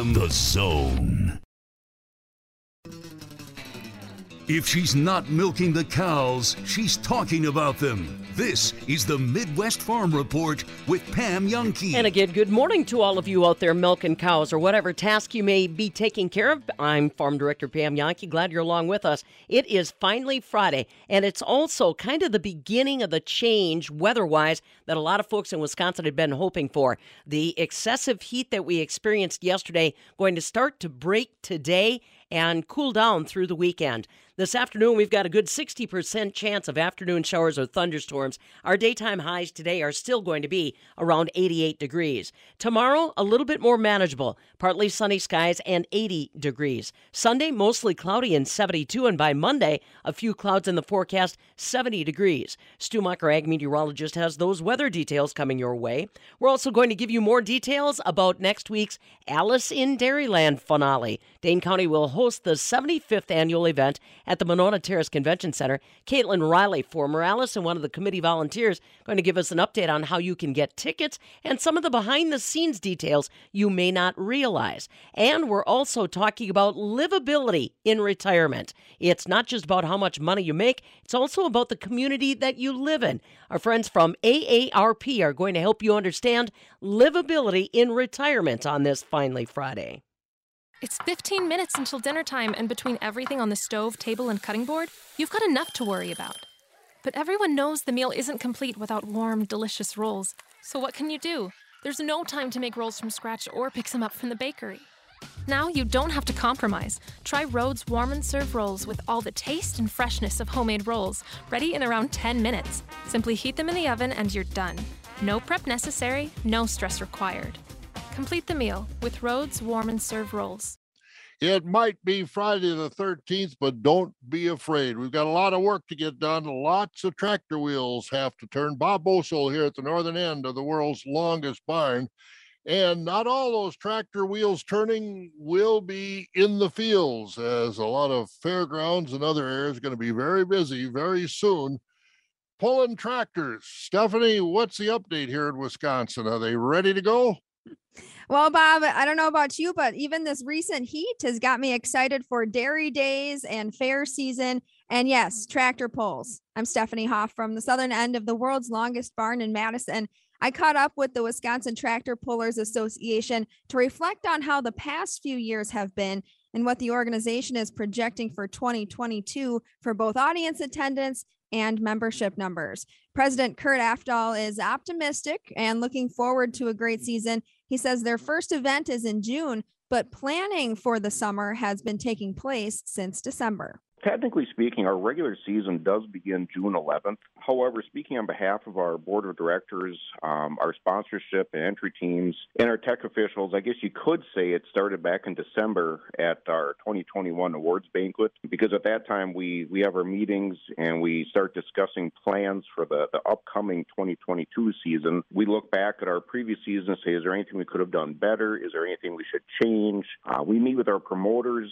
FM The Zone. If she's not milking the cows, she's talking about them. This is the Midwest Farm Report with Pam Jahnke. And again, good morning to all of you out there milking cows or whatever task you may be taking care of. I'm Farm Director Pam Jahnke. Glad you're along with us. It is finally Friday, and it's also kind of the beginning of the change weather wise that a lot of folks in Wisconsin had been hoping for. The excessive heat that we experienced yesterday going to start to break today and cool down through the weekend. This afternoon, we've got a good 60% chance of afternoon showers or thunderstorms. Our daytime highs today are still going to be around 88 degrees. Tomorrow, a little bit more manageable, partly sunny skies and 80 degrees. Sunday, mostly cloudy and 72, and by Monday, a few clouds in the forecast, 70 degrees. Stu Mucker, ag meteorologist, has those weather details coming your way. We're also going to give you more details about next week's Alice in Dairyland finale. Dane County will host the 75th annual event at the Monona Terrace Convention Center. Caitlin Riley, former Alice and one of the committee volunteers, going to give us an update on how you can get tickets and some of the behind the scenes details you may not realize. And we're also talking about livability in retirement. It's not just about how much money you make, it's also about the community that you live in. Our friends from AARP are going to help you understand livability in retirement on this Finally Friday. It's 15 minutes until dinner time, and between everything on the stove, table, and cutting board, you've got enough to worry about. But everyone knows the meal isn't complete without warm, delicious rolls. So what can you do? There's no time to make rolls from scratch or pick some up from the bakery. Now you don't have to compromise. Try Rhodes Warm and Serve rolls with all the taste and freshness of homemade rolls, ready in around 10 minutes. Simply heat them in the oven and you're done. No prep necessary, no stress required. Complete the meal with Rhodes Warm and Serve rolls. It might be Friday the 13th, but don't be afraid. We've got a lot of work to get done. Lots of tractor wheels have to turn. Bob Bosold here at the northern end of the world's longest barn. And not all those tractor wheels turning will be in the fields, as a lot of fairgrounds and other areas are going to be very busy very soon pulling tractors. Stephanie, what's the update here in Wisconsin? Are they ready to go? Well, Bob, I don't know about you, but even this recent heat has got me excited for dairy days and fair season. And yes, tractor pulls. I'm Stephanie Hoff from the southern end of the world's longest barn in Madison. I caught up with the Wisconsin Tractor Pullers Association to reflect on how the past few years have been and what the organization is projecting for 2022 for both audience attendance and membership numbers. President Kurt Afdahl is optimistic and looking forward to a great season. He says their first event is in June, but planning for the summer has been taking place since December. Technically speaking, our regular season does begin June 11th. However, speaking on behalf of our board of directors, um, our sponsorship and entry teams, and our tech officials, I guess you could say it started back in December at our 2021 awards banquet, because at that time we, we have our meetings and we start discussing plans for the, the upcoming 2022 season. We look back at our previous season and say, is there anything we could have done better? Is there anything we should change? Uh, we meet with our promoters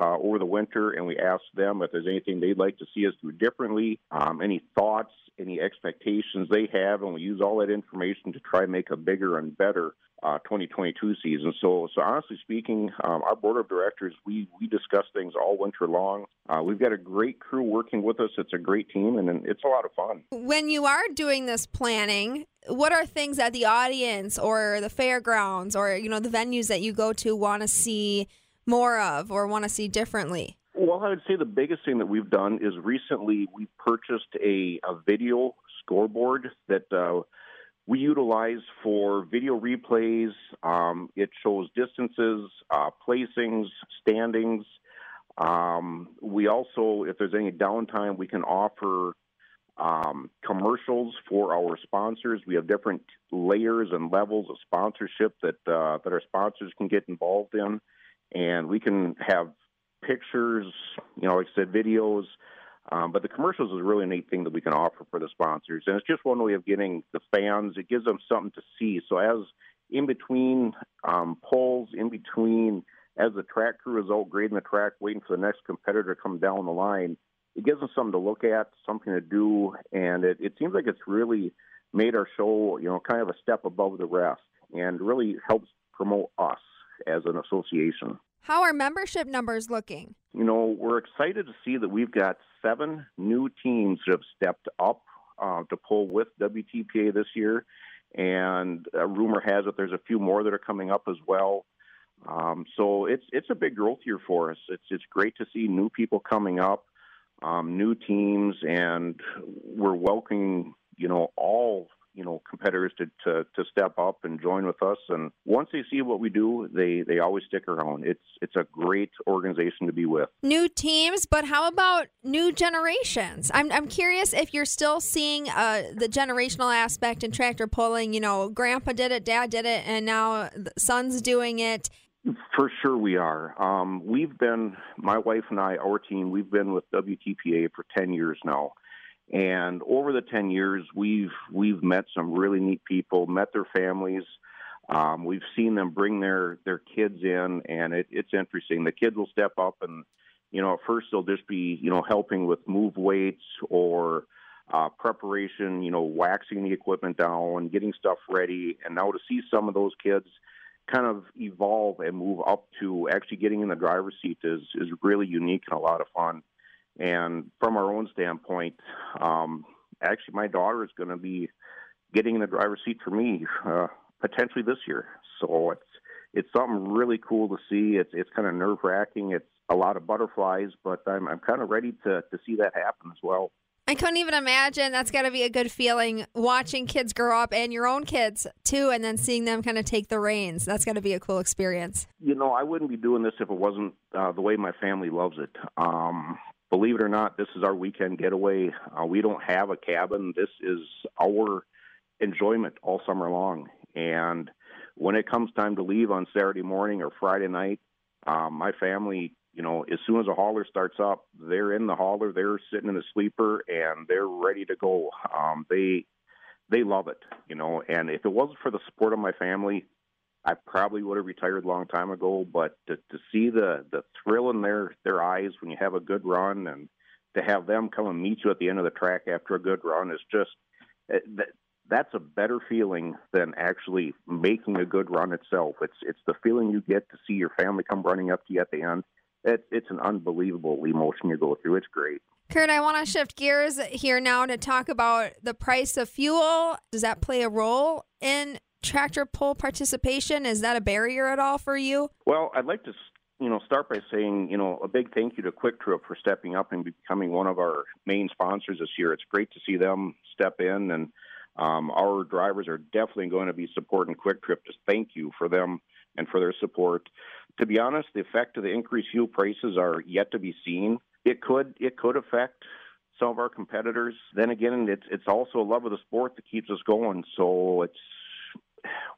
uh, over the winter and we ask them them if there's anything they'd like to see us do differently, um, any thoughts, any expectations they have, and we use all that information to try and make a bigger and better uh, 2022 season. So, so honestly speaking, um, our board of directors we we discuss things all winter long. Uh, we've got a great crew working with us. It's a great team, and it's a lot of fun. When you are doing this planning, what are things that the audience or the fairgrounds or you know the venues that you go to want to see more of or want to see differently? Well, I would say the biggest thing that we've done is recently we purchased a, a video scoreboard that uh, we utilize for video replays. Um, it shows distances, uh, placings, standings. Um, we also, if there's any downtime, we can offer um, commercials for our sponsors. We have different layers and levels of sponsorship that uh, that our sponsors can get involved in, and we can have pictures, you know, like I said, videos. Um, but the commercials is a really neat thing that we can offer for the sponsors, and it's just one way of getting the fans. It gives them something to see. So as in between um, polls, in between as the track crew is out grading the track, waiting for the next competitor to come down the line, it gives them something to look at, something to do, and it, it seems like it's really made our show, you know, kind of a step above the rest, and really helps promote us as an association. How are membership numbers looking? You know, we're excited to see that we've got seven new teams that have stepped up uh, to pull with WTPA this year, and a rumor has it there's a few more that are coming up as well. Um, so it's it's a big growth year for us. It's it's great to see new people coming up, um, new teams, and we're welcoming you know all you know competitors to, to to step up and join with us. And once they see what we do, they they always stick around. It's it's a great organization to be with. New teams, but how about new generations? I'm I'm curious if you're still seeing uh, the generational aspect in tractor pulling. You know, Grandpa did it, Dad did it, and now the son's doing it. For sure, we are. Um, we've been, my wife and I, our team, we've been with WTPA for 10 years now. And over the 10 years, we've, we've met some really neat people, met their families. Um, we've seen them bring their, their kids in, and it, it's interesting. The kids will step up, and, you know, at first they'll just be, you know, helping with move weights or uh, preparation, you know, waxing the equipment down, getting stuff ready. And now to see some of those kids, kind of evolve and move up to actually getting in the driver's seat is is really unique and a lot of fun. And from our own standpoint, um, actually, my daughter is going to be getting in the driver's seat for me uh, potentially this year. So it's it's something really cool to see. It's it's kind of nerve wracking. It's a lot of butterflies, but I'm I'm kind of ready to to see that happen as well. I couldn't even imagine. That's got to be a good feeling watching kids grow up and your own kids too, and then seeing them kind of take the reins. That's got to be a cool experience. You know, I wouldn't be doing this if it wasn't uh, the way my family loves it. Um, believe it or not, this is our weekend getaway. Uh, we don't have a cabin. This is our enjoyment all summer long. And when it comes time to leave on Saturday morning or Friday night, um, my family you know, as soon as a hauler starts up, they're in the hauler, they're sitting in the sleeper, and they're ready to go. Um, they they love it, you know. And if it wasn't for the support of my family, I probably would have retired a long time ago. But to, to see the the thrill in their their eyes when you have a good run, and to have them come and meet you at the end of the track after a good run is just eh, that that's a better feeling than actually making a good run itself. It's it's the feeling you get to see your family come running up to you at the end it, it's an unbelievable emotion you go through. It's great. Kurt, I want to shift gears here now to talk about the price of fuel. Does that play a role in tractor pull participation? Is that a barrier at all for you? Well, I'd like to you know start by saying you know a big thank you to Kwik Trip for stepping up and becoming one of our main sponsors this year. It's great to see them step in, and um, our drivers are definitely going to be supporting Kwik Trip. Just thank you for them and for their support to be honest, the effect of the increased fuel prices are yet to be seen. It could it could affect some of our competitors. Then again, it's it's also a love of the sport that keeps us going. So it's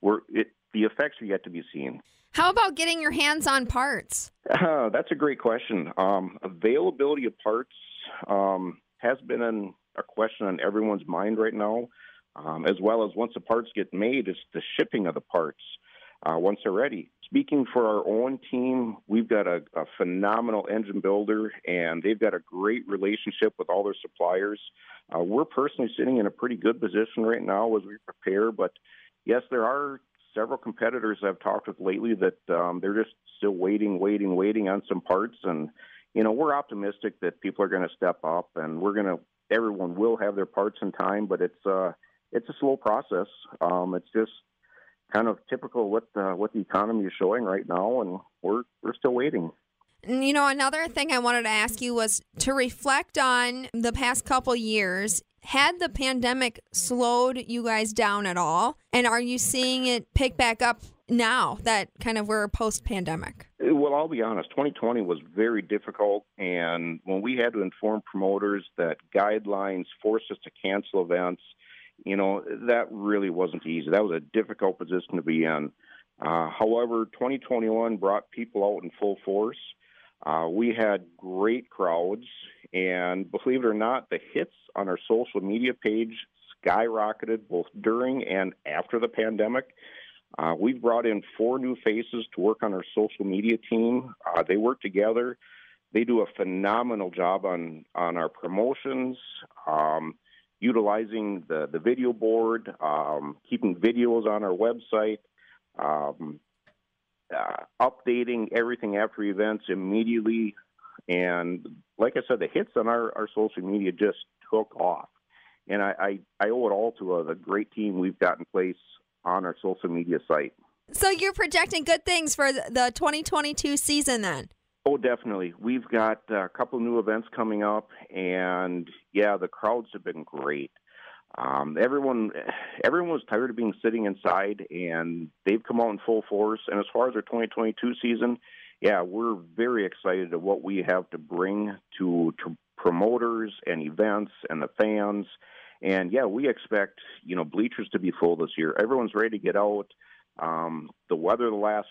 we're it, the effects are yet to be seen. How about getting your hands on parts? Uh, that's a great question. Um, availability of parts um, has been an, a question on everyone's mind right now, um, as well as once the parts get made, it's the shipping of the parts uh, once they're ready speaking for our own team, we've got a, a, phenomenal engine builder, and they've got a great relationship with all their suppliers. Uh, we're personally sitting in a pretty good position right now as we prepare, but yes, there are several competitors I've talked with lately that um, they're just still waiting, waiting, waiting on some parts, and you know we're optimistic that people are going to step up, and we're going to everyone will have their parts in time, but it's uh, it's a slow process. Um, it's just kind of typical what the, what the economy is showing right now, and we're we're still waiting. You know, another thing I wanted to ask you was to reflect on the past couple years. Had the pandemic slowed you guys down at all? And are you seeing it pick back up now that kind of we're post pandemic? Well, I'll be honest, 2020 was very difficult. And when we had to inform promoters that guidelines forced us to cancel events, you know, that really wasn't easy. That was a difficult position to be in. Uh, however, 2021 brought people out in full force. Uh, we had great crowds, and believe it or not, the hits on our social media page skyrocketed both during and after the pandemic. Uh, we've brought in four new faces to work on our social media team. Uh, they work together. They do a phenomenal job on on our promotions. Um, utilizing the, the video board, um, keeping videos on our website. Um, uh, updating everything after events immediately. And like I said, the hits on our, our social media just took off. And I, I, I owe it all to uh, the great team we've got in place on our social media site. So you're projecting good things for the 2022 season then? Oh, definitely. We've got a couple new events coming up, and yeah, the crowds have been great. Um, everyone, everyone was tired of being sitting inside, and they've come out in full force. And as far as our 2022 season, yeah, we're very excited at what we have to bring to, to promoters and events and the fans. And yeah, we expect you know bleachers to be full this year. Everyone's ready to get out. Um, the weather the last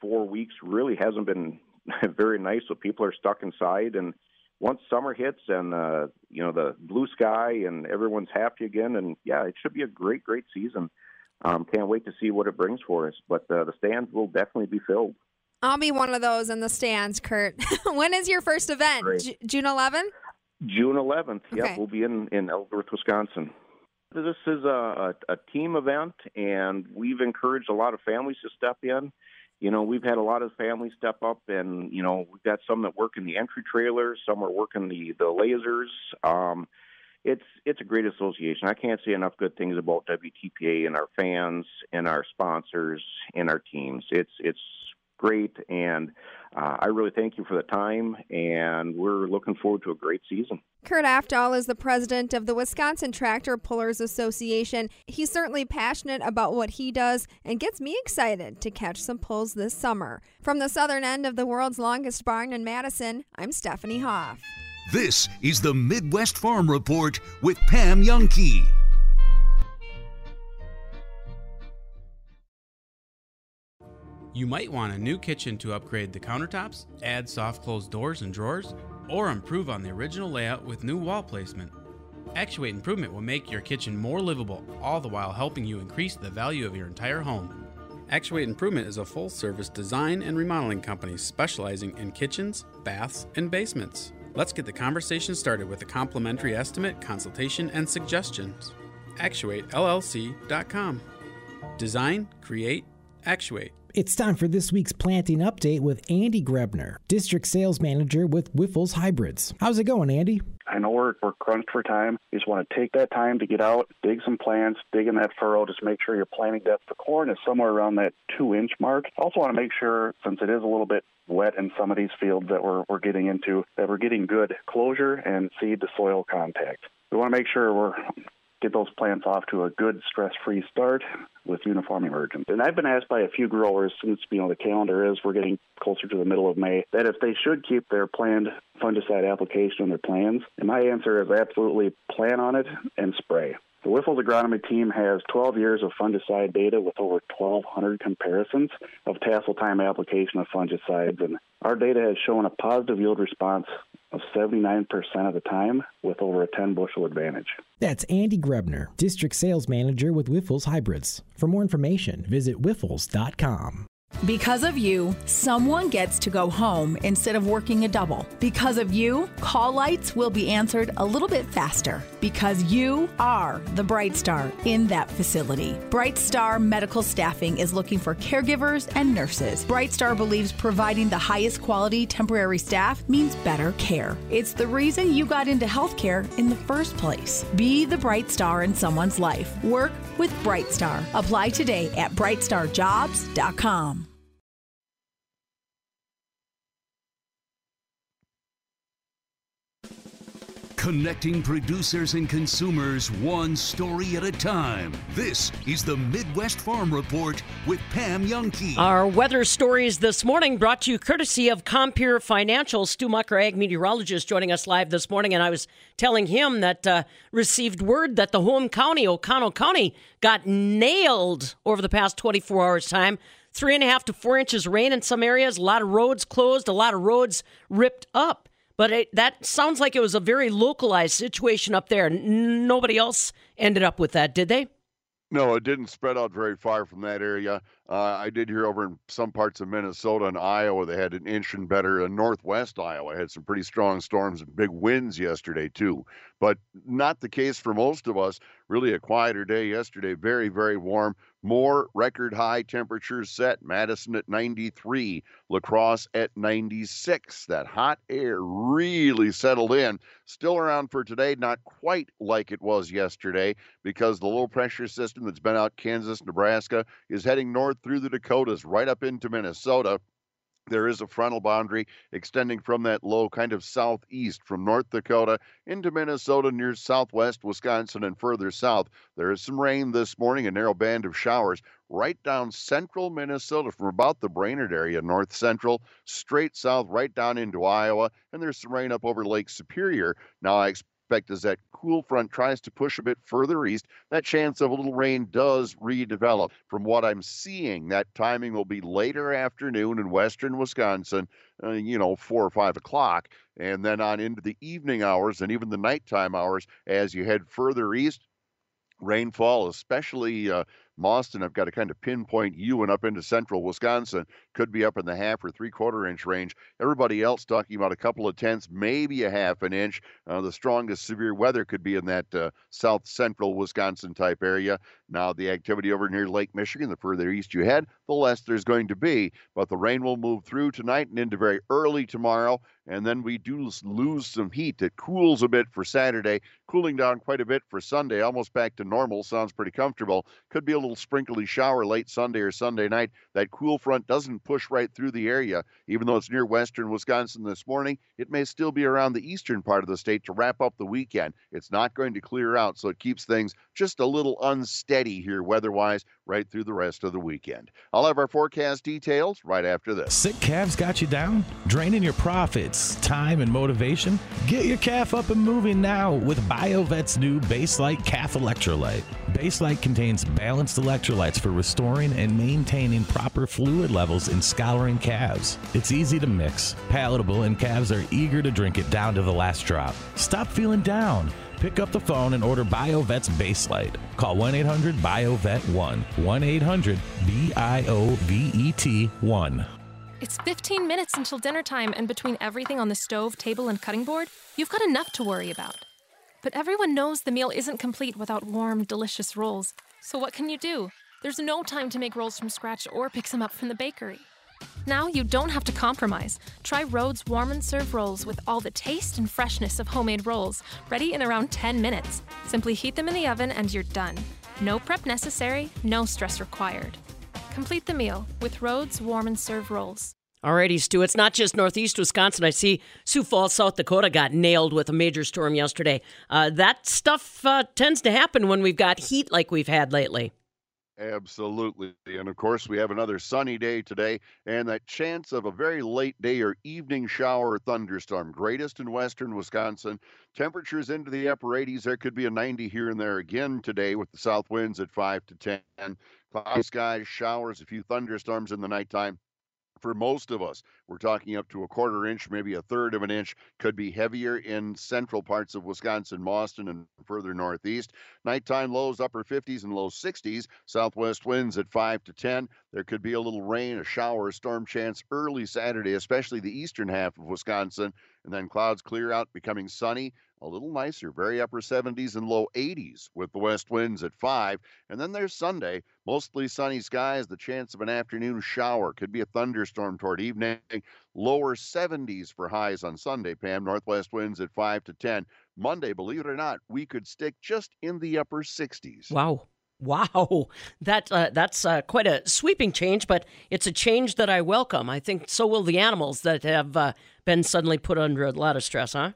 four weeks really hasn't been very nice, so people are stuck inside. And once summer hits and uh, you know the blue sky and everyone's happy again, and yeah, it should be a great, great season. Um, can't wait to see what it brings for us. But uh, the stands will definitely be filled. I'll be one of those in the stands, Kurt. when is your first event? J- June 11th? June 11th. Okay. Yep, we'll be in in Ellsworth, Wisconsin. This is a, a, a team event, and we've encouraged a lot of families to step in. You know, we've had a lot of families step up, and you know, we've got some that work in the entry trailers, some are working the the lasers. Um, it's it's a great association. I can't say enough good things about WTPA and our fans and our sponsors and our teams. It's it's great, and uh, I really thank you for the time, and we're looking forward to a great season. Kurt Afdahl is the president of the Wisconsin Tractor Pullers Association. He's certainly passionate about what he does and gets me excited to catch some pulls this summer. From the southern end of the world's longest barn in Madison, I'm Stephanie Hoff. This is the Midwest Farm Report with Pam Jahnke. You might want a new kitchen to upgrade the countertops, add soft close doors and drawers, or improve on the original layout with new wall placement. Actuate Improvement will make your kitchen more livable, all the while helping you increase the value of your entire home. Actuate Improvement is a full service design and remodeling company specializing in kitchens, baths, and basements. Let's get the conversation started with a complimentary estimate, consultation, and suggestions. ActuateLLC.com. Design, create, actuate. It's time for this week's planting update with Andy Grebner, District Sales Manager with Wyffels Hybrids. How's it going, Andy? I know we're, we're crunched for time. You just want to take that time to get out, dig some plants, dig in that furrow, just make sure your planting depth for corn is somewhere around that two inch mark. Also want to make sure, since it is a little bit wet in some of these fields that we're, we're getting into, that we're getting good closure and seed to soil contact. We want to make sure we're get those plants off to a good stress-free start with uniform emergence. And I've been asked by a few growers since you know the calendar is we're getting closer to the middle of May that if they should keep their planned fungicide application on their plans. And my answer is absolutely plan on it and spray. The Wyffels agronomy team has 12 years of fungicide data with over 1,200 comparisons of tassel time application of fungicides, and our data has shown a positive yield response of 79% of the time with over a 10 bushel advantage. That's Andy Grebner, District Sales Manager with Wyffels Hybrids. For more information, visit wyffels.com. Because of you, someone gets to go home instead of working a double. Because of you, call lights will be answered a little bit faster. Because you are the Bright Star in that facility. Bright Star Medical Staffing is looking for caregivers and nurses. Bright Star believes providing the highest quality temporary staff means better care. It's the reason you got into healthcare in the first place. Be the bright star in someone's life. Work with Bright Star. Apply today at brightstarjobs.com. Connecting producers and consumers one story at a time. This is the Midwest Farm Report with Pam Jahnke. Our weather stories this morning brought to you courtesy of Compeer Financial. Stu Mucker, ag meteorologist, joining us live this morning, and I was telling him that uh, received word that the home county, Oconto County, got nailed over the past 24 hours time. Three and a half to four inches rain in some areas, a lot of roads closed, a lot of roads ripped up. But it, that sounds like it was a very localized situation up there. Nobody else ended up with that, did they? No, it didn't spread out very far from that area. Uh, I did hear over in some parts of Minnesota and Iowa, they had an inch and better. In northwest Iowa had some pretty strong storms and big winds yesterday, too. But not the case for most of us. Really a quieter day yesterday. Very, very warm. More record high temperatures set. Madison at 93, La Crosse at 96. That hot air really settled in. Still around for today, not quite like it was yesterday because the low pressure system that's been out Kansas, Nebraska is heading north through the Dakotas right up into Minnesota there is a frontal boundary extending from that low kind of southeast from North Dakota into Minnesota near southwest Wisconsin and further south. There is some rain this morning, a narrow band of showers right down central Minnesota from about the Brainerd area, north central, straight south, right down into Iowa. And there's some rain up over Lake Superior. Now, I expect expect as that cool front tries to push a bit further east, that chance of a little rain does redevelop. From what I'm seeing, that timing will be later afternoon in western Wisconsin, uh, you know, four or five o'clock, and then on into the evening hours and even the nighttime hours as you head further east. Rainfall, especially uh, Mauston, I've got to kind of pinpoint you and up into central Wisconsin, could be up in the half or three quarter inch range. Everybody else talking about a couple of tenths, maybe a half an inch. Uh, the strongest severe weather could be in that uh, south central Wisconsin type area. Now, the activity over near Lake Michigan, the further east you head, the less there's going to be. But the rain will move through tonight and into very early tomorrow. And then we do lose some heat. It cools a bit for Saturday, cooling down quite a bit for Sunday, almost back to normal. Sounds pretty comfortable. Could be a little sprinkly shower late Sunday or Sunday night. That cool front doesn't push right through the area. Even though it's near western Wisconsin this morning, it may still be around the eastern part of the state to wrap up the weekend. It's not going to clear out, so it keeps things just a little unsteady here weather wise right through the rest of the weekend. I'll have our forecast details right after this. Sick calves got you down? Draining your profits, time, and motivation? Get your calf up and moving now with BioVet's new Baselite Calf Electrolyte. Baselite contains balanced electrolytes for restoring and maintaining proper fluid levels in scouring calves. It's easy to mix, palatable, and calves are eager to drink it down to the last drop. Stop feeling down pick up the phone and order BioVet's Baselite. Call 1 800 BioVet 1. 1 800 B I O V E T 1. It's 15 minutes until dinner time, and between everything on the stove, table, and cutting board, you've got enough to worry about. But everyone knows the meal isn't complete without warm, delicious rolls. So what can you do? There's no time to make rolls from scratch or pick some up from the bakery. Now you don't have to compromise. Try Rhodes Warm and Serve rolls with all the taste and freshness of homemade rolls, ready in around 10 minutes. Simply heat them in the oven and you're done. No prep necessary, no stress required. Complete the meal with Rhodes Warm and Serve rolls. Alrighty, Stu. It's not just northeast Wisconsin. I see Sioux Falls, South Dakota got nailed with a major storm yesterday. Uh, that stuff uh, tends to happen when we've got heat like we've had lately. Absolutely. And of course, we have another sunny day today, and that chance of a very late day or evening shower or thunderstorm, greatest in western Wisconsin. Temperatures into the upper 80s. There could be a 90 here and there again today with the south winds at 5 to 10. Cloudy skies, showers, a few thunderstorms in the nighttime for most of us. We're talking up to a quarter inch, maybe a third of an inch, could be heavier in central parts of Wisconsin, Mauston, and further northeast. Nighttime lows upper 50s and low 60s. Southwest winds at 5 to 10. There could be a little rain, a shower, a storm chance early Saturday, especially the eastern half of Wisconsin. And then clouds clear out, becoming sunny a little nicer, very upper 70s and low 80s with the west winds at 5. And then there's Sunday, mostly sunny skies, the chance of an afternoon shower. Could be a thunderstorm toward evening. Lower 70s for highs on Sunday, Pam. Northwest winds at 5 to 10. Monday, believe it or not, we could stick just in the upper 60s. Wow. Wow, that uh, that's uh, quite a sweeping change, but it's a change that I welcome. I think so will the animals that have uh, been suddenly put under a lot of stress, huh?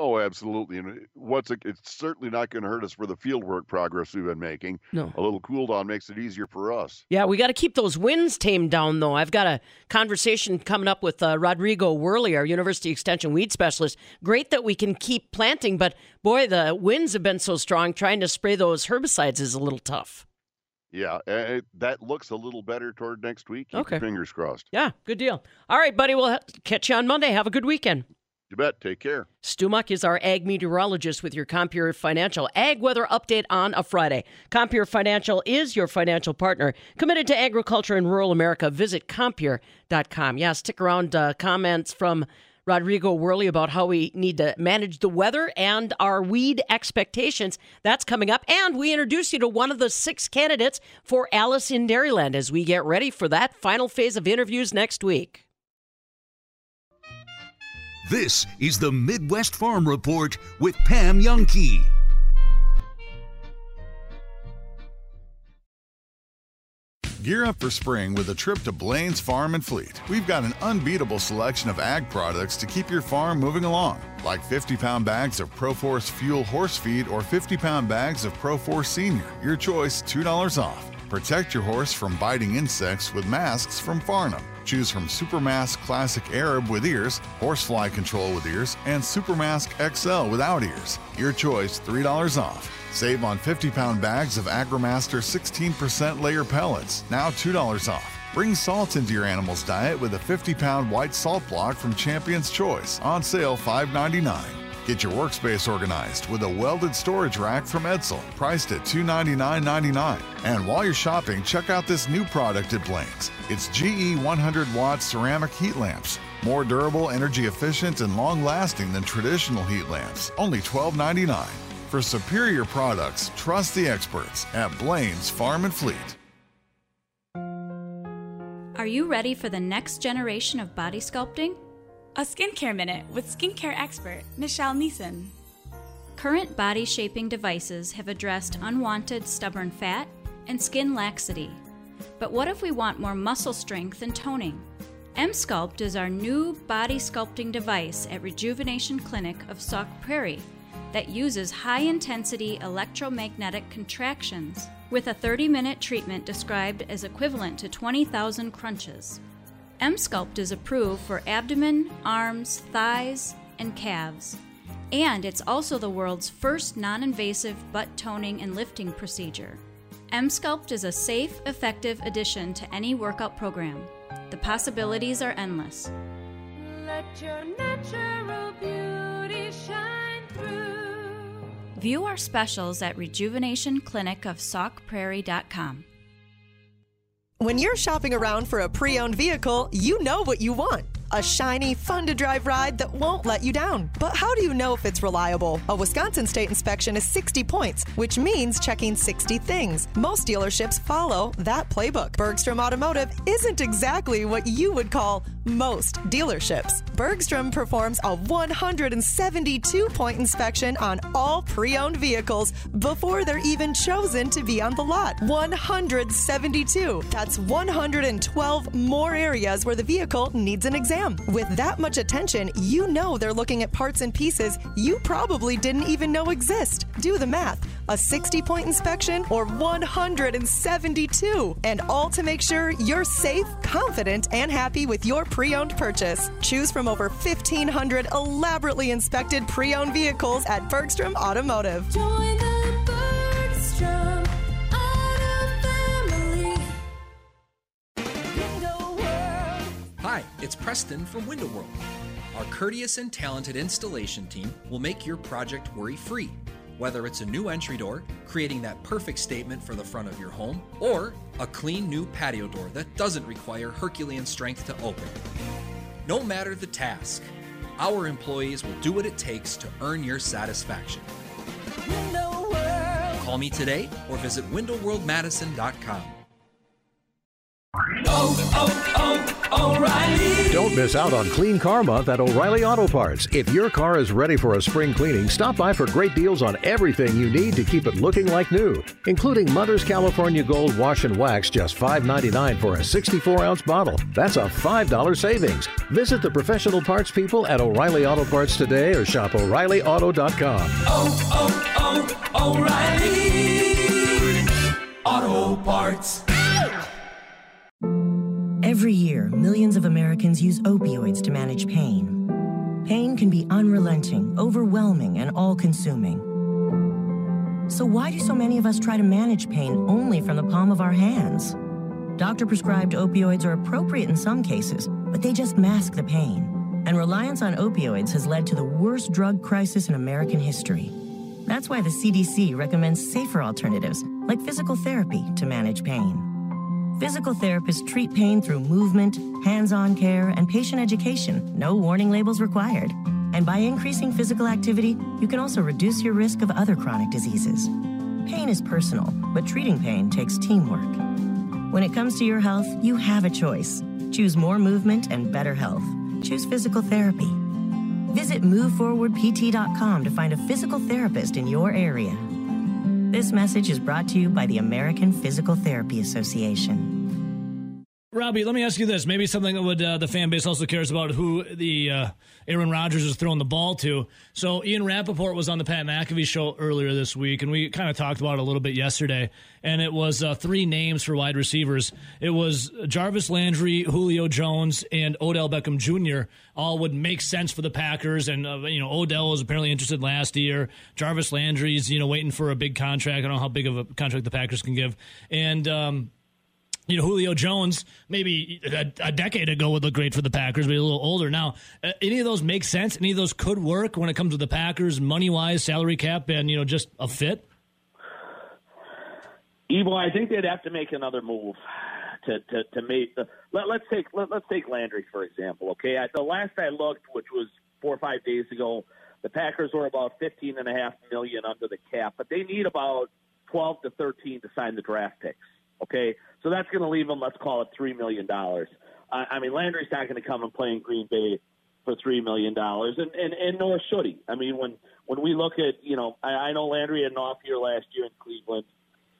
Oh, absolutely. And uh, what's it, it's certainly not going to hurt us for the fieldwork progress we've been making. No. A little cool down makes it easier for us. Yeah, we got to keep those winds tamed down, though. I've got a conversation coming up with uh, Rodrigo Werle, our University Extension weed specialist. Great that we can keep planting, but boy, the winds have been so strong. Trying to spray those herbicides is a little tough. Yeah, it, that looks a little better toward next week. Keep okay. fingers crossed. Yeah, good deal. All right, buddy. We'll catch you on Monday. Have a good weekend. You bet. Take care. Stu Muck is our ag meteorologist with your Compeer Financial Ag Weather Update on a Friday. Compeer Financial is your financial partner committed to agriculture in rural America. Visit Compeer.com. Yeah, stick around. Uh, comments from Rodrigo Werle about how we need to manage the weather and our weed expectations. That's coming up. And we introduce you to one of the six candidates for Alice in Dairyland as we get ready for that final phase of interviews next week. This is the Midwest Farm Report with Pam Jahnke. Gear up for spring with a trip to Blaine's Farm and Fleet. We've got an unbeatable selection of ag products to keep your farm moving along, like 50 pound bags of ProForce Fuel Horse Feed or 50 pound bags of ProForce Senior. Your choice, $2 off. Protect your horse from biting insects with masks from Farnam. Choose from Supermask Classic Arab with ears, Horsefly Control with ears, and Supermask XL without ears. Your choice, $3 off. Save on 50 pound bags of AgriMaster 16% layer pellets, now $2 off. Bring salt into your animal's diet with a 50 pound white salt block from Champion's Choice, on sale $5.99. Get your workspace organized with a welded storage rack from Edsal, priced at $299.99. And while you're shopping, check out this new product at Blaine's. It's GE 100 watt ceramic heat lamps. More durable, energy efficient, and long lasting than traditional heat lamps. Only $12.99. For superior products, trust the experts at Blaine's Farm and Fleet. Are you ready for the next generation of body sculpting? A skincare minute with skincare expert Michelle Neeson. Current body shaping devices have addressed unwanted stubborn fat and skin laxity. But what if we want more muscle strength and toning? Emsculpt is our new body sculpting device at Rejuvenation Clinic of Sauk Prairie that uses high intensity electromagnetic contractions with a 30 minute treatment described as equivalent to 20,000 crunches. Emsculpt is approved for abdomen, arms, thighs, and calves. And it's also the world's first non invasive butt toning and lifting procedure. Emsculpt is a safe, effective addition to any workout program. The possibilities are endless. Let your natural beauty shine through. View our specials at rejuvenationclinicofsaukprairie.com. When you're shopping around for a pre owned vehicle, you know what you want. A shiny, fun to drive ride that won't let you down. But how do you know if it's reliable? A Wisconsin state inspection is 60 points, which means checking 60 things. Most dealerships follow that playbook. Bergstrom Automotive isn't exactly what you would call most dealerships. Bergstrom performs a 172 point inspection on all pre owned vehicles before they're even chosen to be on the lot. 172. That's 112 more areas where the vehicle needs an exam. With that much attention, you know they're looking at parts and pieces you probably didn't even know exist. Do the math a 60 point inspection or 172, and all to make sure you're safe, confident, and happy with your pre owned purchase. Choose from over 1,500 elaborately inspected pre owned vehicles at Bergstrom Automotive. It's Preston from Window World. Our courteous and talented installation team will make your project worry free. Whether it's a new entry door, creating that perfect statement for the front of your home, or a clean new patio door that doesn't require Herculean strength to open. No matter the task, our employees will do what it takes to earn your satisfaction. Call me today or visit windowworldmadison.com. Don't miss out on Clean Car Month at O'Reilly Auto Parts. If your car is ready for a spring cleaning, stop by for great deals on everything you need to keep it looking like new, including Mother's California Gold Wash and Wax, just $5.99 for a 64 ounce bottle. That's a $5 savings. Visit the professional parts people at O'Reilly Auto Parts today or shop O'ReillyAuto.com. Oh, oh, oh, O'Reilly Auto Parts. Every year, millions of Americans use opioids to manage pain. Pain can be unrelenting, overwhelming, and all consuming. So, why do so many of us try to manage pain only from the palm of our hands? Doctor prescribed opioids are appropriate in some cases, but they just mask the pain. And reliance on opioids has led to the worst drug crisis in American history. That's why the CDC recommends safer alternatives, like physical therapy, to manage pain. Physical therapists treat pain through movement, hands on care, and patient education. No warning labels required. And by increasing physical activity, you can also reduce your risk of other chronic diseases. Pain is personal, but treating pain takes teamwork. When it comes to your health, you have a choice. Choose more movement and better health. Choose physical therapy. Visit moveforwardpt.com to find a physical therapist in your area. This message is brought to you by the American Physical Therapy Association. Robbie, let me ask you this. Maybe something that would uh, the fan base also cares about who the uh, Aaron Rodgers is throwing the ball to. So Ian Rapoport was on the Pat McAfee show earlier this week, and we kind of talked about it a little bit yesterday. And it was uh, three names for wide receivers. It was Jarvis Landry, Julio Jones, and Odell Beckham Jr. All would make sense for the Packers. And uh, you know, Odell was apparently interested last year. Jarvis Landry's you know waiting for a big contract. I don't know how big of a contract the Packers can give. And um, you know, Julio Jones, maybe a, a, decade ago would look great for the Packers, but a little older now. Uh, any of those make sense? Any of those could work when it comes to the Packers, money wise, salary cap, and you know, just a fit. Evo, I think they'd have to make another move to to, to make the. Let, let's take let, let's take Landry for example. Okay, I, the last I looked, which was four or five days ago, the Packers were about fifteen and a half million under the cap, but they need about twelve to thirteen to sign the draft picks. Okay, so that's going to leave him. let's call it $3 million. I, I mean, Landry's not going to come and play in Green Bay for $3 million, and, and, and nor should he. I mean, when, when we look at, you know, I, I know Landry had an off year last year in Cleveland,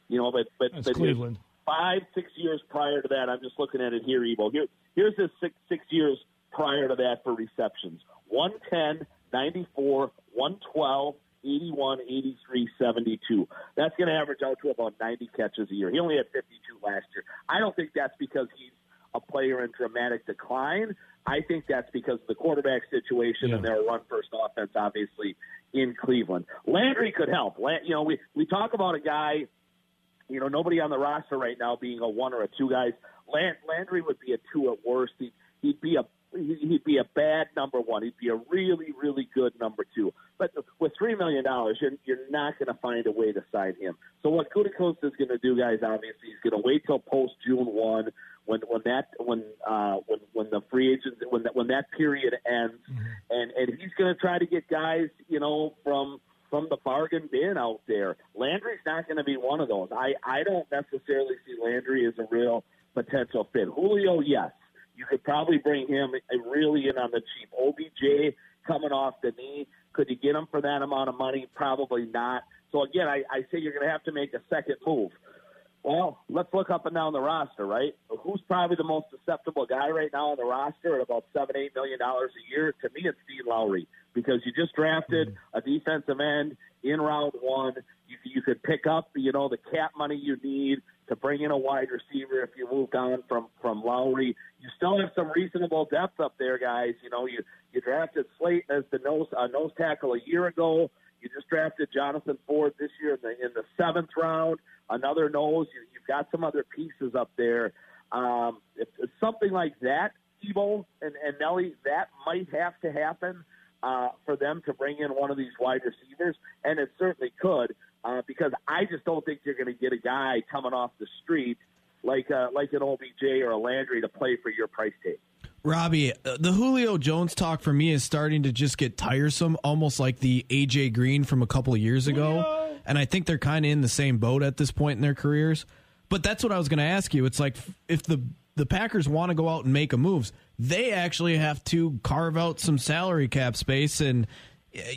you know, but, but, That's but Cleveland. five, six years prior to that, I'm just looking at it here, Evo. Here, here's his six, six years prior to that for receptions 110, 94, 112, 81, 83, 72. That's going to average out to about 90 catches a year. He only had 52 last year. I don't think that's because he's a player in dramatic decline. I think that's because of the quarterback situation and their run first offense, obviously, in Cleveland. Landry could help. You know, we, we talk about a guy, you know, nobody on the roster right now being a one or a two guys. Landry would be a two at worst. He'd, he'd be a he'd be a bad number one. He'd be a really, really good number two. But with three million dollars, you're, you're not going to find a way to sign him. So what Gutekunst is going to do, guys, obviously, he's going to wait till post June one when when that when uh, when when the free agent when that when that period ends, and and he's going to try to get guys, you know, from from the bargain bin out there. Landry's not going to be one of those. I I don't necessarily see Landry as a real potential fit. Julio, yes you could probably bring him really in on the cheap. OBJ coming off the knee, could you get him for that amount of money? Probably not. So again, I, I say you're going to have to make a second move. Well, let's look up and down the roster, right? Who's probably the most susceptible guy right now on the roster at about seven, eight million dollars a year? To me, it's Dean Lowry because you just drafted mm-hmm. a defensive end in round one. You, you could pick up, you know, the cap money you need to bring in a wide receiver if you moved on from from Lowry. You still have some reasonable depth up there, guys. You know, you you drafted Slaton as the nose uh, nose tackle a year ago. You just drafted Jonathan Ford this year in the in the seventh round. Another nose. You, you've got some other pieces up there. Um, if, if something like that, Tebow and, and Nelly, that might have to happen uh, for them to bring in one of these wide receivers, and it certainly could uh, because I just don't think you're going to get a guy coming off the street like uh, like an OBJ or a Landry to play for your price tag. Robbie, uh, the Julio Jones talk for me is starting to just get tiresome, almost like the AJ Green from a couple of years ago. And I think they're kind of in the same boat at this point in their careers. But that's what I was going to ask you. It's like if the the Packers want to go out and make a moves, they actually have to carve out some salary cap space. And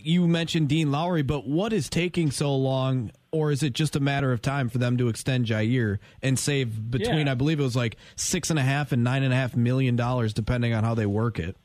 you mentioned Dean Lowry, but what is taking so long? Or is it just a matter of time for them to extend Jaire and save between, Yeah. I believe it was like six and a half and nine and a half million dollars, depending on how they work it?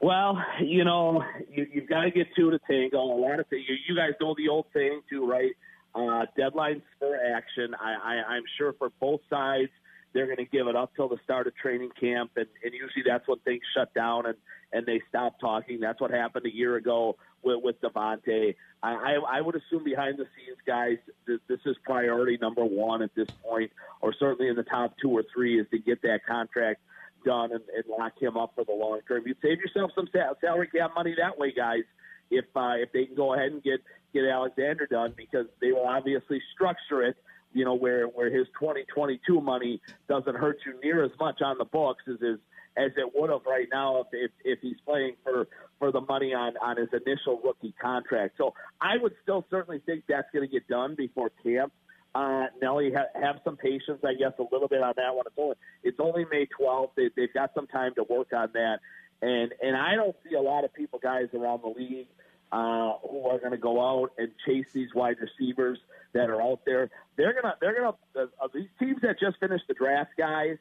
Well, you know, you, you've got to get two to tango. A lot of things. You, you guys know the old saying too, right? Uh, deadlines for action. I, I, I'm sure for both sides, they're going to give it up till the start of training camp, and, and usually that's when things shut down and and they stop talking. That's what happened a year ago with, with Davante. I, I, I would assume behind the scenes, guys, this, is priority number one at this point, or certainly in the top two or three, is to get that contract done and, and lock him up for the long term. You save yourself some sa- salary cap money that way, guys. If uh, if they can go ahead and get get Alexander done, because they will obviously structure it you know, where where his 2022 money doesn't hurt you near as much on the books as is as it would have right now if, if if he's playing for for the money on on his initial rookie contract. So I would still certainly think that's going to get done before camp. Uh, Nelly, ha- have some patience, I guess, a little bit on that one. It's only it's only May 12th. They, they've got some time to work on that, and and I don't see a lot of people, guys, around the league uh, who are going to go out and chase these wide receivers that are out there. They're gonna they're gonna uh, uh, these teams that just finished the draft, guys.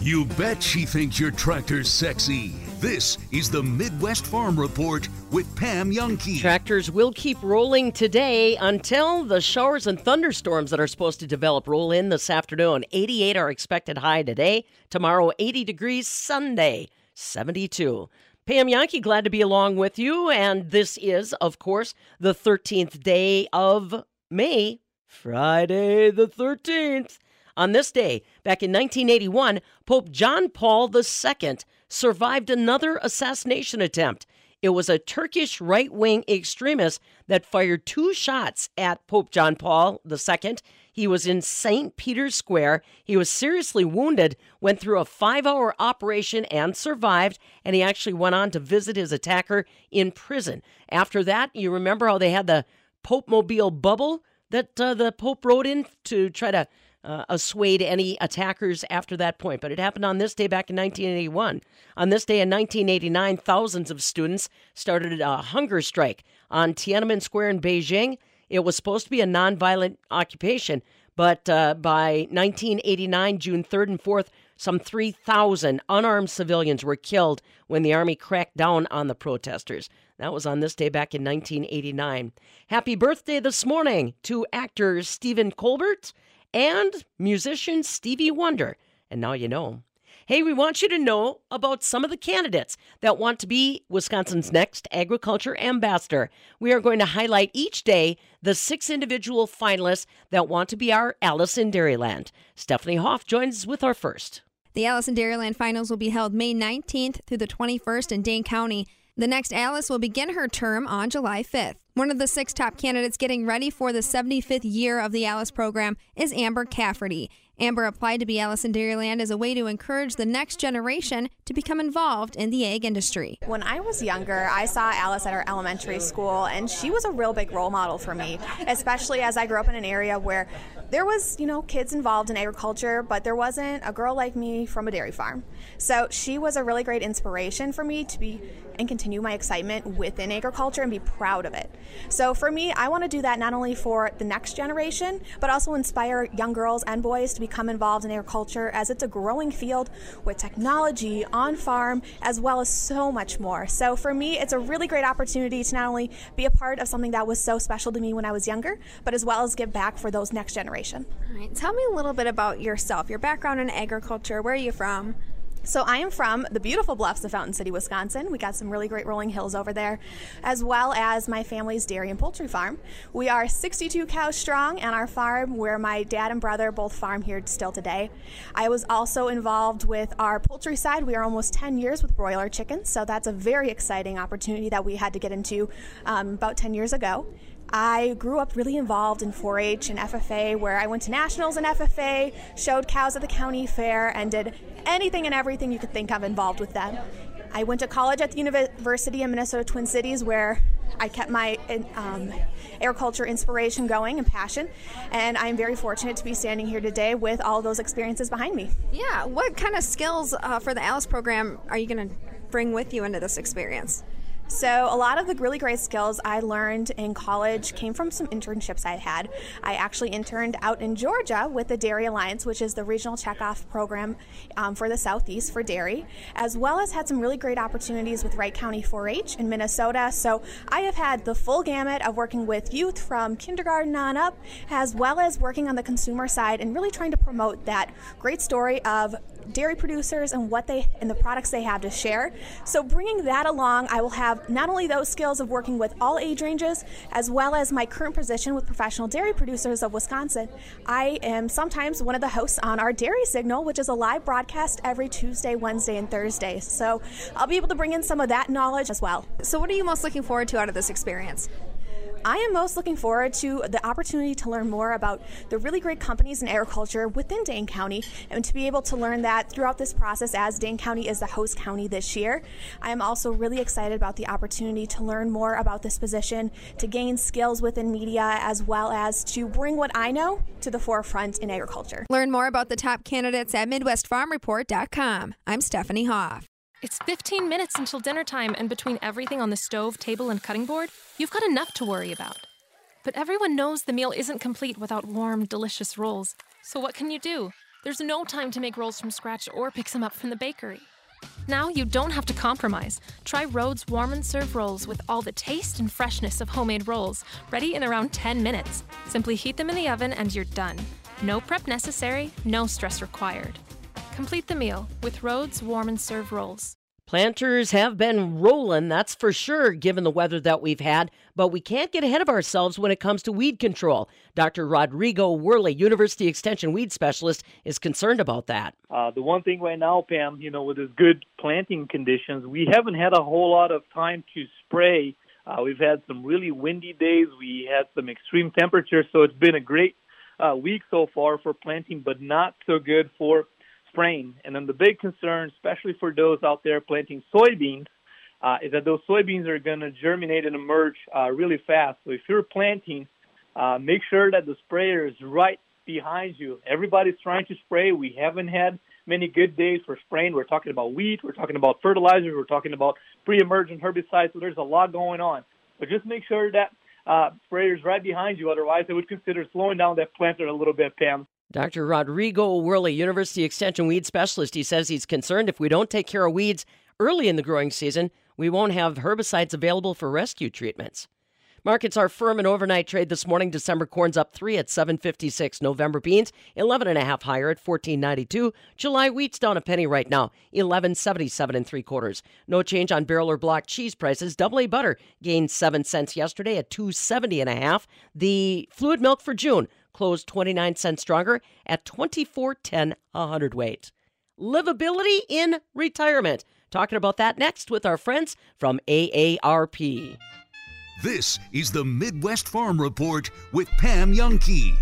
You bet she thinks your tractor's sexy. This is the Midwest Farm Report with Pam Jahnke. Tractors will keep rolling today until the showers and thunderstorms that are supposed to develop roll in this afternoon. 88 are expected high today. Tomorrow, 80 degrees. Sunday, 72. Pam Jahnke, glad to be along with you. And this is, of course, the 13th day of May, Friday the 13th. On this day, back in 1981, Pope John Paul II survived another assassination attempt. It was a Turkish right wing extremist that fired two shots at Pope John Paul II. He was in St. Peter's Square. He was seriously wounded, went through a five hour operation and survived, and he actually went on to visit his attacker in prison. After that, you remember how they had the Pope Mobile bubble that uh, the Pope rode in to try to uh, assuade any attackers after that point. But it happened on this day back in 1981. On this day in 1989, thousands of students started a hunger strike on Tiananmen Square in Beijing. It was supposed to be a nonviolent occupation, but uh, by 1989, June 3rd and 4th, some 3,000 unarmed civilians were killed when the army cracked down on the protesters. That was on this day back in 1989. Happy birthday this morning to actor Stephen Colbert and musician Stevie Wonder. And now you know. Hey, we want you to know about some of the candidates that want to be Wisconsin's next agriculture ambassador. We are going to highlight each day the six individual finalists that want to be our Alice in Dairyland. Stephanie Hoff joins us with our first. The Alice in Dairyland finals will be held May 19th through the 21st in Dane County. The next Alice will begin her term on July 5th. One of the six top candidates getting ready for the 75th year of the Alice program is Amber Cafferty. Amber applied to be Alice in Dairyland as a way to encourage the next generation to become involved in the egg industry. When I was younger, I saw Alice at our elementary school, and she was a real big role model for me, especially as I grew up in an area where there was, you know, kids involved in agriculture, but there wasn't a girl like me from a dairy farm. So she was a really great inspiration for me to be and continue my excitement within agriculture and be proud of it. So for me, I want to do that not only for the next generation, but also inspire young girls and boys to become involved in agriculture as it's a growing field with technology on farm as well as so much more. So for me, it's a really great opportunity to not only be a part of something that was so special to me when I was younger, but as well as give back for those next generation. All right, tell me a little bit about yourself, your background in agriculture. Where are you from? So I am from the beautiful bluffs of Fountain City, Wisconsin. We got some really great rolling hills over there, as well as my family's dairy and poultry farm. We are 62 cows strong on our farm, where my dad and brother both farm here still today. I was also involved with our poultry side. We are almost 10 years with broiler chickens, so that's a very exciting opportunity that we had to get into um, about 10 years ago. I grew up really involved in 4 H and FFA, where I went to nationals in FFA, showed cows at the county fair, and did anything and everything you could think of involved with them. I went to college at the University of Minnesota Twin Cities, where I kept my um, agriculture inspiration going and passion, and I'm very fortunate to be standing here today with all those experiences behind me. Yeah, what kind of skills uh, for the Alice program are you going to bring with you into this experience? So, a lot of the really great skills I learned in college came from some internships I had. I actually interned out in Georgia with the Dairy Alliance, which is the regional checkoff program um, for the Southeast for dairy, as well as had some really great opportunities with Wright County 4 H in Minnesota. So, I have had the full gamut of working with youth from kindergarten on up, as well as working on the consumer side and really trying to promote that great story of dairy producers and what they and the products they have to share. So bringing that along, I will have not only those skills of working with all age ranges as well as my current position with professional dairy producers of Wisconsin. I am sometimes one of the hosts on our Dairy Signal, which is a live broadcast every Tuesday, Wednesday, and Thursday. So I'll be able to bring in some of that knowledge as well. So what are you most looking forward to out of this experience? I am most looking forward to the opportunity to learn more about the really great companies in agriculture within Dane County and to be able to learn that throughout this process as Dane County is the host county this year. I am also really excited about the opportunity to learn more about this position, to gain skills within media, as well as to bring what I know to the forefront in agriculture. Learn more about the top candidates at MidwestFarmReport.com. I'm Stephanie Hoff. It's 15 minutes until dinner time, and between everything on the stove, table, and cutting board, you've got enough to worry about. But everyone knows the meal isn't complete without warm, delicious rolls. So what can you do? There's no time to make rolls from scratch or pick some up from the bakery. Now you don't have to compromise. Try Rhodes Warm and Serve rolls with all the taste and freshness of homemade rolls, ready in around 10 minutes. Simply heat them in the oven and you're done. No prep necessary, no stress required. Complete the meal with Rhodes Warm and Serve rolls. Planters have been rolling, that's for sure, given the weather that we've had, but we can't get ahead of ourselves when it comes to weed control. Dr. Rodrigo Werle, University Extension weed specialist, is concerned about that. Uh, the one thing right now, Pam, you know, with this good planting conditions, we haven't had a whole lot of time to spray. Uh, we've had some really windy days. We had some extreme temperatures, so it's been a great uh, week so far for planting, but not so good for spraying. And then the big concern, especially for those out there planting soybeans, uh, is that those soybeans are going to germinate and emerge uh, really fast. So if you're planting, uh, make sure that the sprayer is right behind you. Everybody's trying to spray. We haven't had many good days for spraying. We're talking about wheat, we're talking about fertilizers, we're talking about pre-emergent herbicides. So there's a lot going on. But just make sure that uh, sprayer's right behind you. Otherwise, I would consider slowing down that planter a little bit, Pam. Dr. Rodrigo Werle, University Extension weed specialist, he says he's concerned if we don't take care of weeds early in the growing season, we won't have herbicides available for rescue treatments. Markets are firm in overnight trade this morning. December corn's up 3 at 756. November beans 11 and a half higher at 1492. July wheat's down a penny right now, 1177 and 3 quarters. No change on barrel or block cheese prices. Double A butter gained 7 cents yesterday at 270 and a half. The fluid milk for June closed 29 cents stronger at 24.10 a hundredweight. Livability in retirement. Talking about that next with our friends from AARP. This is the Midwest Farm Report with Pam Jahnke.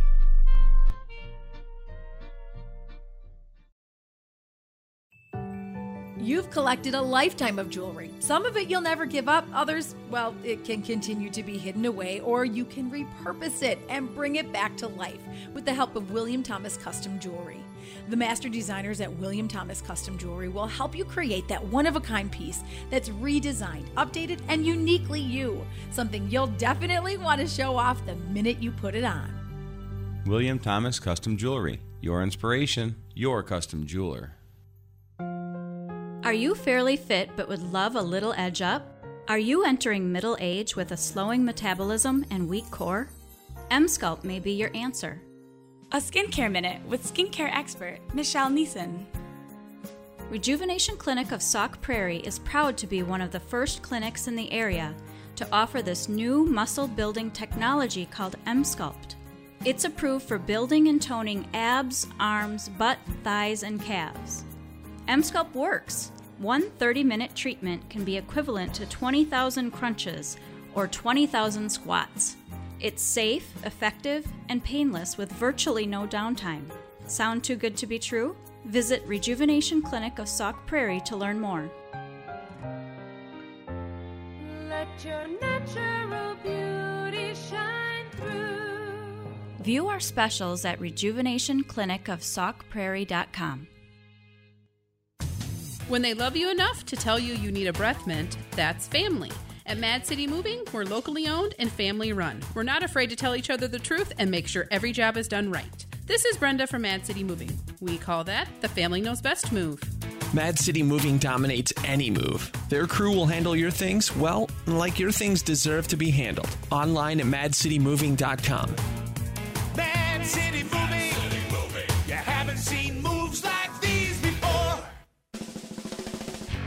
You've collected a lifetime of jewelry. Some of it you'll never give up, others, well, it can continue to be hidden away, or you can repurpose it and bring it back to life with the help of William Thomas Custom Jewelry. The master designers at William Thomas Custom Jewelry will help you create that one of a kind piece that's redesigned, updated, and uniquely you. Something you'll definitely want to show off the minute you put it on. William Thomas Custom Jewelry. Your inspiration, your custom jeweler. Are you fairly fit but would love a little edge up? Are you entering middle age with a slowing metabolism and weak core? Emsculpt may be your answer. A skincare minute with skincare expert Michelle Neeson. Rejuvenation Clinic of Sauk Prairie is proud to be one of the first clinics in the area to offer this new muscle building technology called Emsculpt. It's approved for building and toning abs, arms, butt, thighs, and calves. Emsculpt works. One 30 minute treatment can be equivalent to 20,000 crunches or 20,000 squats. It's safe, effective, and painless with virtually no downtime. Sound too good to be true? Visit Rejuvenation Clinic of Sauk Prairie to learn more. Let your natural beauty shine through. View our specials at rejuvenationclinicofsaukprairie.com. When they love you enough to tell you you need a breath mint, that's family. At Mad City Moving, we're locally owned and family run. We're not afraid to tell each other the truth and make sure every job is done right. This is Brenda from Mad City Moving. We call that the family knows best move. Mad City Moving dominates any move. Their crew will handle your things, well, like your things deserve to be handled. Online at madcitymoving.com. Mad City moving.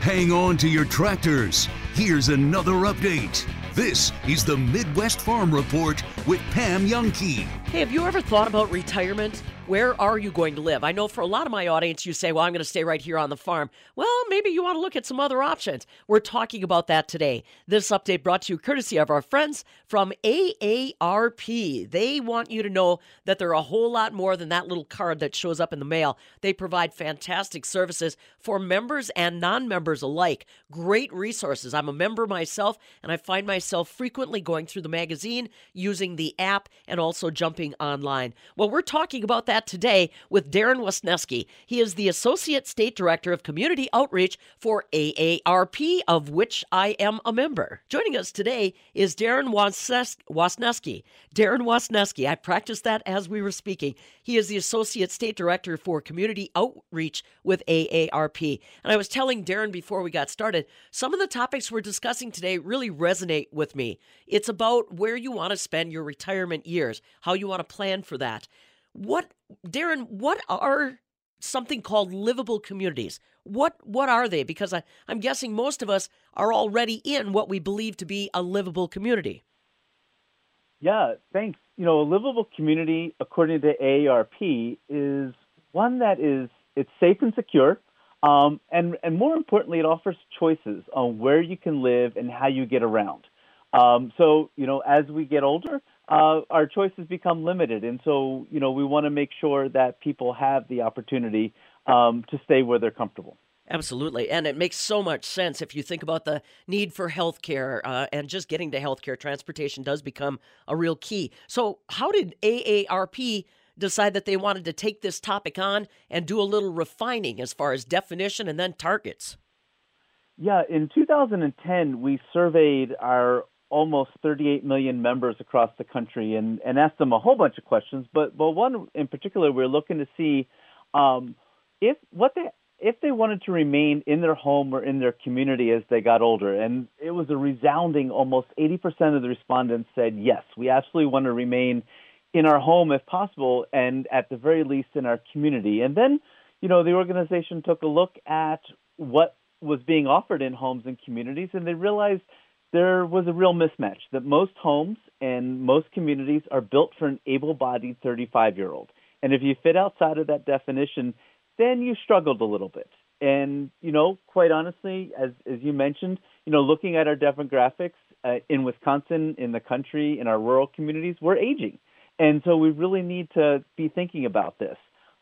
Hang on to your tractors. Here's another update. This is the Midwest Farm Report with Pam Jahnke. Hey, have you ever thought about retirement? Where are you going to live? I know for a lot of my audience, you say, well, I'm going to stay right here on the farm. Well, maybe you want to look at some other options. We're talking about that today. This update brought to you courtesy of our friends from AARP. They want you to know that they're a whole lot more than that little card that shows up in the mail. They provide fantastic services for members and non members alike. Great resources. I'm a member myself, and I find myself frequently going through the magazine, using the app, and also jumping online. Well, we're talking about that today with Darren Wisneski. He is the Associate State Director of Community Outreach for AARP, of which I am a member. Joining us today is Darren Wasneski. Darren Wasneski, I practiced that as we were speaking. He is the Associate State Director for Community Outreach with AARP. And I was telling Darren before we got started, some of the topics we're discussing today really resonate with me. It's about where you want to spend your retirement years, how you want to plan for that. What, Darren, what are something called livable communities? What what are they? Because I, I'm guessing most of us are already in what we believe to be a livable community. Yeah, thanks. You know, a livable community, according to AARP, is one that is it's safe and secure, um, and and more importantly, it offers choices on where you can live and how you get around. Um, so you know, as we get older, uh, our choices become limited, and so you know, we want to make sure that people have the opportunity um, to stay where they're comfortable. Absolutely. And it makes so much sense if you think about the need for health care uh, and just getting to health care. Transportation does become a real key. So, how did AARP decide that they wanted to take this topic on and do a little refining as far as definition and then targets? Yeah, in 2010, we surveyed our almost 38 million members across the country and, and asked them a whole bunch of questions. But, but one in particular, we we're looking to see um, if what they if they wanted to remain in their home or in their community as they got older. And it was a resounding almost 80% of the respondents said, yes, we absolutely want to remain in our home if possible, and at the very least in our community. And then, you know, the organization took a look at what was being offered in homes and communities, and they realized there was a real mismatch that most homes and most communities are built for an able bodied 35 year old. And if you fit outside of that definition, then you struggled a little bit. And you know, quite honestly, as as you mentioned, you know, looking at our demographics uh, in Wisconsin, in the country, in our rural communities, we're aging, and so we really need to be thinking about this.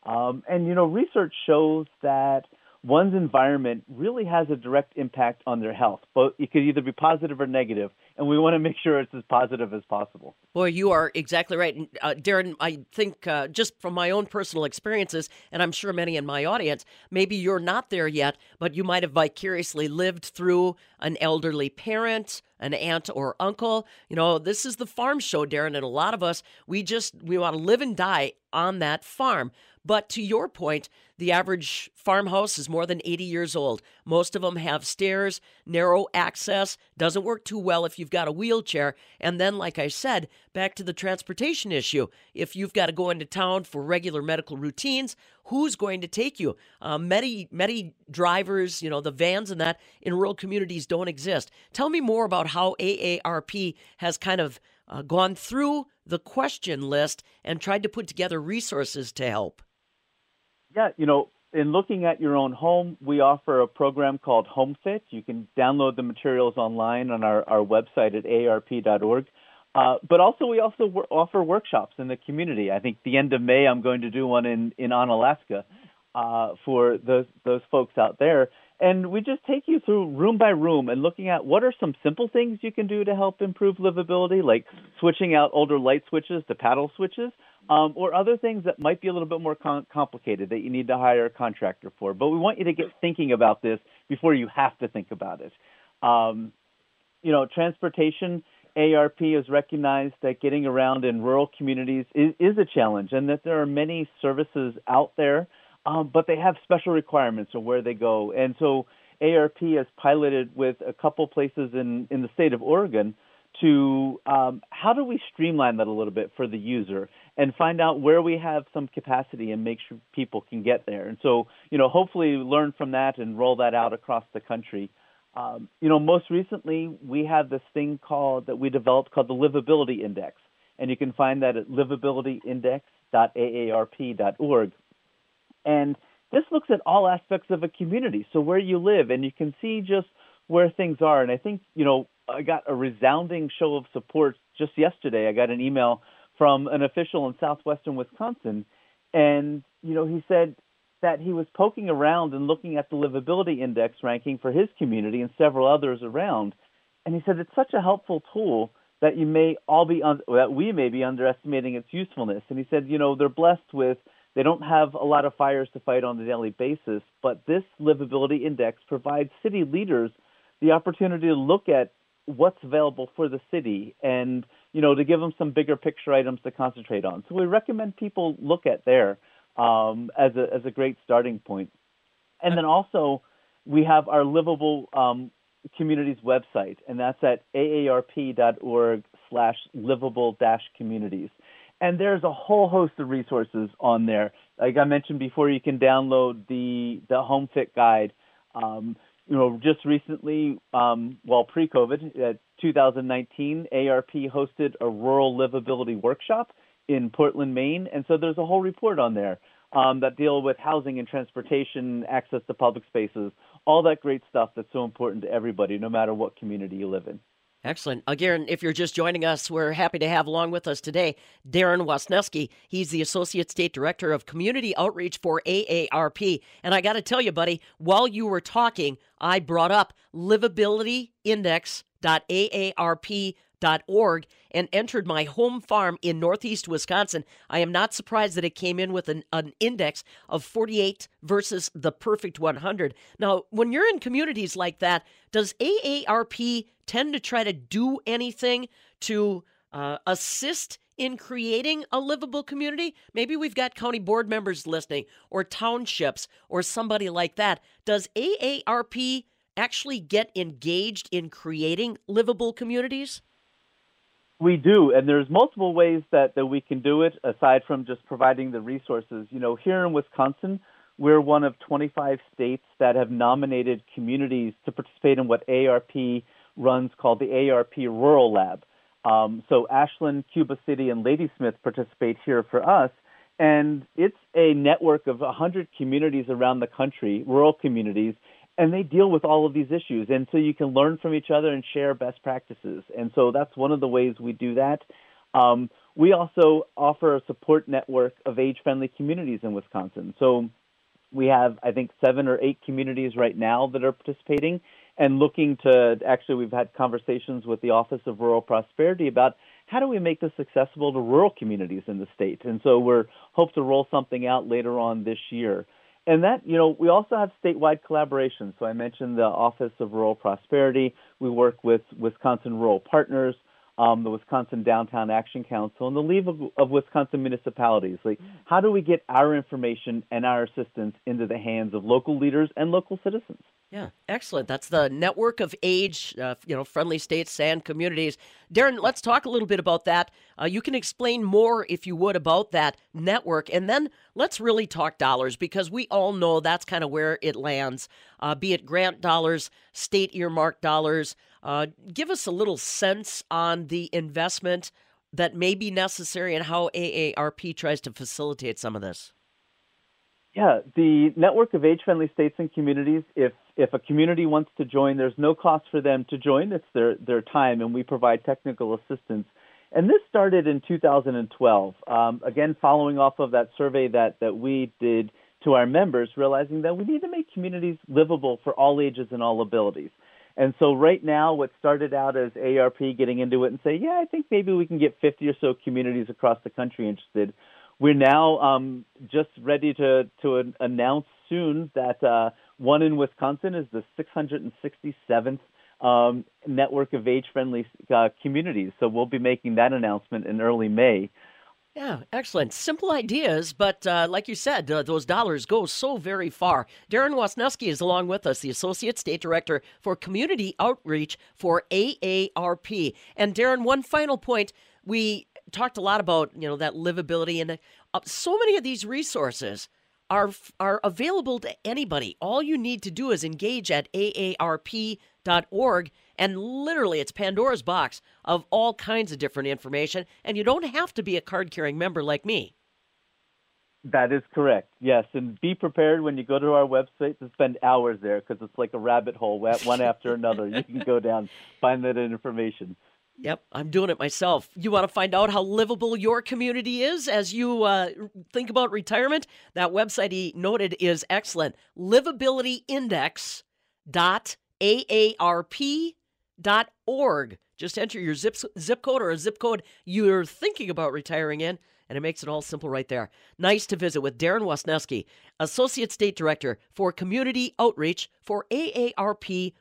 Um, and you know, research shows that one's environment really has a direct impact on their health. But it could either be positive or negative, and we want to make sure it's as positive as possible. Boy, you are exactly right. Uh, Darren, I think uh, just from my own personal experiences, and I'm sure many in my audience, maybe you're not there yet, but you might have vicariously lived through an elderly parent, an aunt or uncle. You know, this is the farm show, Darren, and a lot of us, we just, we want to live and die on that farm. But to your point, the average farmhouse is more than 80 years old. Most of them have stairs, narrow access, doesn't work too well if you've got a wheelchair. And then, like I said, back to the transportation issue. If you've got to go into town for regular medical routines, who's going to take you? Uh, many, many drivers, you know, the vans and that in rural communities don't exist. Tell me more about how AARP has kind of uh, gone through the question list and tried to put together resources to help. Yeah, you know, in looking at your own home, we offer a program called HomeFit. You can download the materials online on our, our website at arp.org. Uh, but also, we also w- offer workshops in the community. I think the end of May, I'm going to do one in in Onalaska uh, for those those folks out there. And we just take you through room by room and looking at what are some simple things you can do to help improve livability, like switching out older light switches to paddle switches, um, or other things that might be a little bit more com- complicated that you need to hire a contractor for. But we want you to get thinking about this before you have to think about it. Um, you know, transportation. ARP has recognized that getting around in rural communities is, is a challenge, and that there are many services out there um, but they have special requirements on where they go. And so ARP has piloted with a couple places in, in the state of Oregon to um, how do we streamline that a little bit for the user and find out where we have some capacity and make sure people can get there. And so, you know, hopefully learn from that and roll that out across the country. Um, you know, most recently we have this thing called that we developed called the Livability Index, and you can find that at livabilityindex livabilityindex.aarp.org. And this looks at all aspects of a community, so where you live, and you can see just where things are. And I think, you know, I got a resounding show of support just yesterday. I got an email from an official in southwestern Wisconsin, and, you know, he said that he was poking around and looking at the livability index ranking for his community and several others around. And he said it's such a helpful tool that you may all be un- that we may be underestimating its usefulness. And he said, you know, they're blessed with they don't have a lot of fires to fight on a daily basis, but this livability index provides city leaders the opportunity to look at what's available for the city and you know to give them some bigger picture items to concentrate on. So we recommend people look at there um, as a as a great starting point. And then also we have our livable um, communities website, and that's at aarp.org slash livable dash communities. And there's a whole host of resources on there. Like I mentioned before, you can download the the Home Fit Guide. Um, you know, just recently, um, well, pre-COVID, uh, 2019, ARP hosted a rural livability workshop in Portland, Maine, and so there's a whole report on there um, that deal with housing and transportation, access to public spaces, all that great stuff that's so important to everybody, no matter what community you live in. Excellent. Again, if you're just joining us, we're happy to have along with us today Darren Wasneski. He's the Associate State Director of Community Outreach for AARP. And I got to tell you, buddy, while you were talking, I brought up livabilityindex.aarp.org org and entered my home farm in northeast Wisconsin. I am not surprised that it came in with an, an index of 48 versus the perfect 100. Now, when you're in communities like that, does AARP tend to try to do anything to uh, assist in creating a livable community? Maybe we've got county board members listening, or townships, or somebody like that. Does AARP actually get engaged in creating livable communities? We do, and there's multiple ways that, that we can do it aside from just providing the resources. You know, here in Wisconsin, we're one of 25 states that have nominated communities to participate in what ARP runs called the ARP Rural Lab. Um, so Ashland, Cuba City, and Ladysmith participate here for us, and it's a network of 100 communities around the country, rural communities, and they deal with all of these issues. And so you can learn from each other and share best practices. And so that's one of the ways we do that. Um, we also offer a support network of age friendly communities in Wisconsin. So we have, I think, seven or eight communities right now that are participating and looking to actually, we've had conversations with the Office of Rural Prosperity about how do we make this accessible to rural communities in the state. And so we're hope to roll something out later on this year. And that, you know, we also have statewide collaboration. So I mentioned the Office of Rural Prosperity. We work with Wisconsin Rural Partners, um, the Wisconsin Downtown Action Council, and the League of, of, Wisconsin Municipalities. Like, how do we get our information and our assistance into the hands of local leaders and local citizens? Yeah, excellent. That's the network of age, uh, you know, friendly states and communities. Darren, let's talk a little bit about that. Uh, you can explain more, if you would, about that network, and then let's really talk dollars because we all know that's kind of where it lands. Uh, be it grant dollars, state earmark dollars. Uh, give us a little sense on the investment that may be necessary and how AARP tries to facilitate some of this. Yeah, the network of age-friendly states and communities. If if a community wants to join, there's no cost for them to join. It's their their time, and we provide technical assistance. And this started in 2012. Um, again, following off of that survey that that we did to our members, realizing that we need to make communities livable for all ages and all abilities. And so right now, what started out as ARP getting into it and say, yeah, I think maybe we can get 50 or so communities across the country interested we're now um, just ready to to announce soon that uh, one in Wisconsin is the 667th um, network of age-friendly uh, communities. So we'll be making that announcement in early May. Yeah, excellent. Simple ideas, but uh, like you said, uh, those dollars go so very far. Darren Wasneski is along with us, the Associate State Director for Community Outreach for AARP. And Darren, one final point. We talked a lot about you know that livability and uh, so many of these resources are are available to anybody. All you need to do is engage at aarp.org and literally it's Pandora's box of all kinds of different information and you don't have to be a card-carrying member like me. That is correct. Yes, and be prepared when you go to our website to spend hours there because it's like a rabbit hole, one after another. You can go down, find that information. Yep, I'm doing it myself. You want to find out how livable your community is as you uh, think about retirement? That website he noted is excellent. Livabilityindex.aarp.org. Just enter your zip, zip code or a zip code you're thinking about retiring in, and it makes it all simple right there. Nice to visit with Darren Wesneski, Associate State Director for Community Outreach for AARP